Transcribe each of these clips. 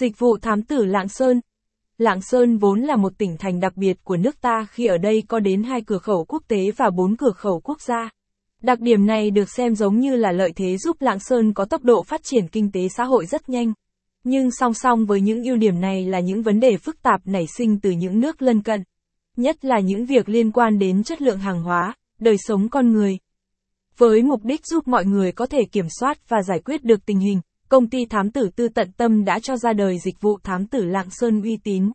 Dịch vụ thám tử Lạng Sơn Lạng Sơn vốn là một tỉnh thành đặc biệt của nước ta khi ở đây có đến hai cửa khẩu quốc tế và bốn cửa khẩu quốc gia. Đặc điểm này được xem giống như là lợi thế giúp Lạng Sơn có tốc độ phát triển kinh tế xã hội rất nhanh. Nhưng song song với những ưu điểm này là những vấn đề phức tạp nảy sinh từ những nước lân cận. Nhất là những việc liên quan đến chất lượng hàng hóa, đời sống con người. Với mục đích giúp mọi người có thể kiểm soát và giải quyết được tình hình, công ty thám tử tư tận tâm đã cho ra đời dịch vụ thám tử Lạng Sơn uy tín.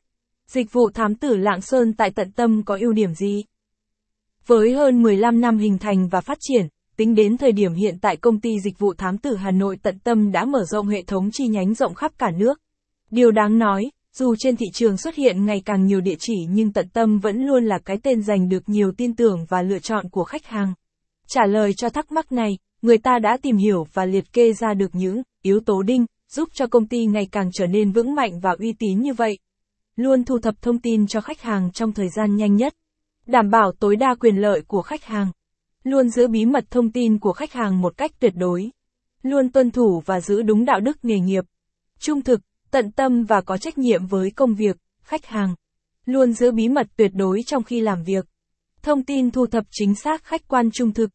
Dịch vụ thám tử Lạng Sơn tại tận tâm có ưu điểm gì? Với hơn 15 năm hình thành và phát triển, tính đến thời điểm hiện tại công ty dịch vụ thám tử Hà Nội tận tâm đã mở rộng hệ thống chi nhánh rộng khắp cả nước. Điều đáng nói, dù trên thị trường xuất hiện ngày càng nhiều địa chỉ nhưng tận tâm vẫn luôn là cái tên giành được nhiều tin tưởng và lựa chọn của khách hàng. Trả lời cho thắc mắc này, người ta đã tìm hiểu và liệt kê ra được những yếu tố đinh, giúp cho công ty ngày càng trở nên vững mạnh và uy tín như vậy. Luôn thu thập thông tin cho khách hàng trong thời gian nhanh nhất. Đảm bảo tối đa quyền lợi của khách hàng. Luôn giữ bí mật thông tin của khách hàng một cách tuyệt đối. Luôn tuân thủ và giữ đúng đạo đức nghề nghiệp. Trung thực, tận tâm và có trách nhiệm với công việc, khách hàng. Luôn giữ bí mật tuyệt đối trong khi làm việc. Thông tin thu thập chính xác khách quan trung thực.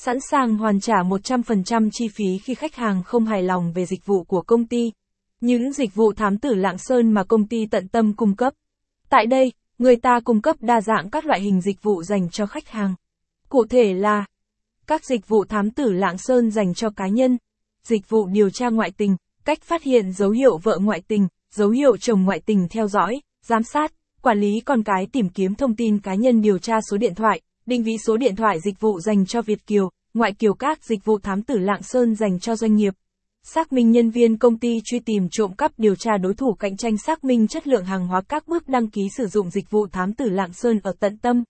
Sẵn sàng hoàn trả 100% chi phí khi khách hàng không hài lòng về dịch vụ của công ty. Những dịch vụ thám tử Lạng Sơn mà công ty tận tâm cung cấp. Tại đây, người ta cung cấp đa dạng các loại hình dịch vụ dành cho khách hàng. Cụ thể là các dịch vụ thám tử Lạng Sơn dành cho cá nhân, dịch vụ điều tra ngoại tình, cách phát hiện dấu hiệu vợ ngoại tình, dấu hiệu chồng ngoại tình theo dõi, giám sát, quản lý con cái tìm kiếm thông tin cá nhân điều tra số điện thoại, định vị số điện thoại dịch vụ dành cho Việt Kiều, ngoại kiều các dịch vụ thám tử Lạng Sơn dành cho doanh nghiệp. Xác minh nhân viên công ty truy tìm trộm cắp điều tra đối thủ cạnh tranh xác minh chất lượng hàng hóa các bước đăng ký sử dụng dịch vụ thám tử Lạng Sơn ở tận tâm.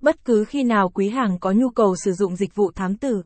Bất cứ khi nào quý hàng có nhu cầu sử dụng dịch vụ thám tử,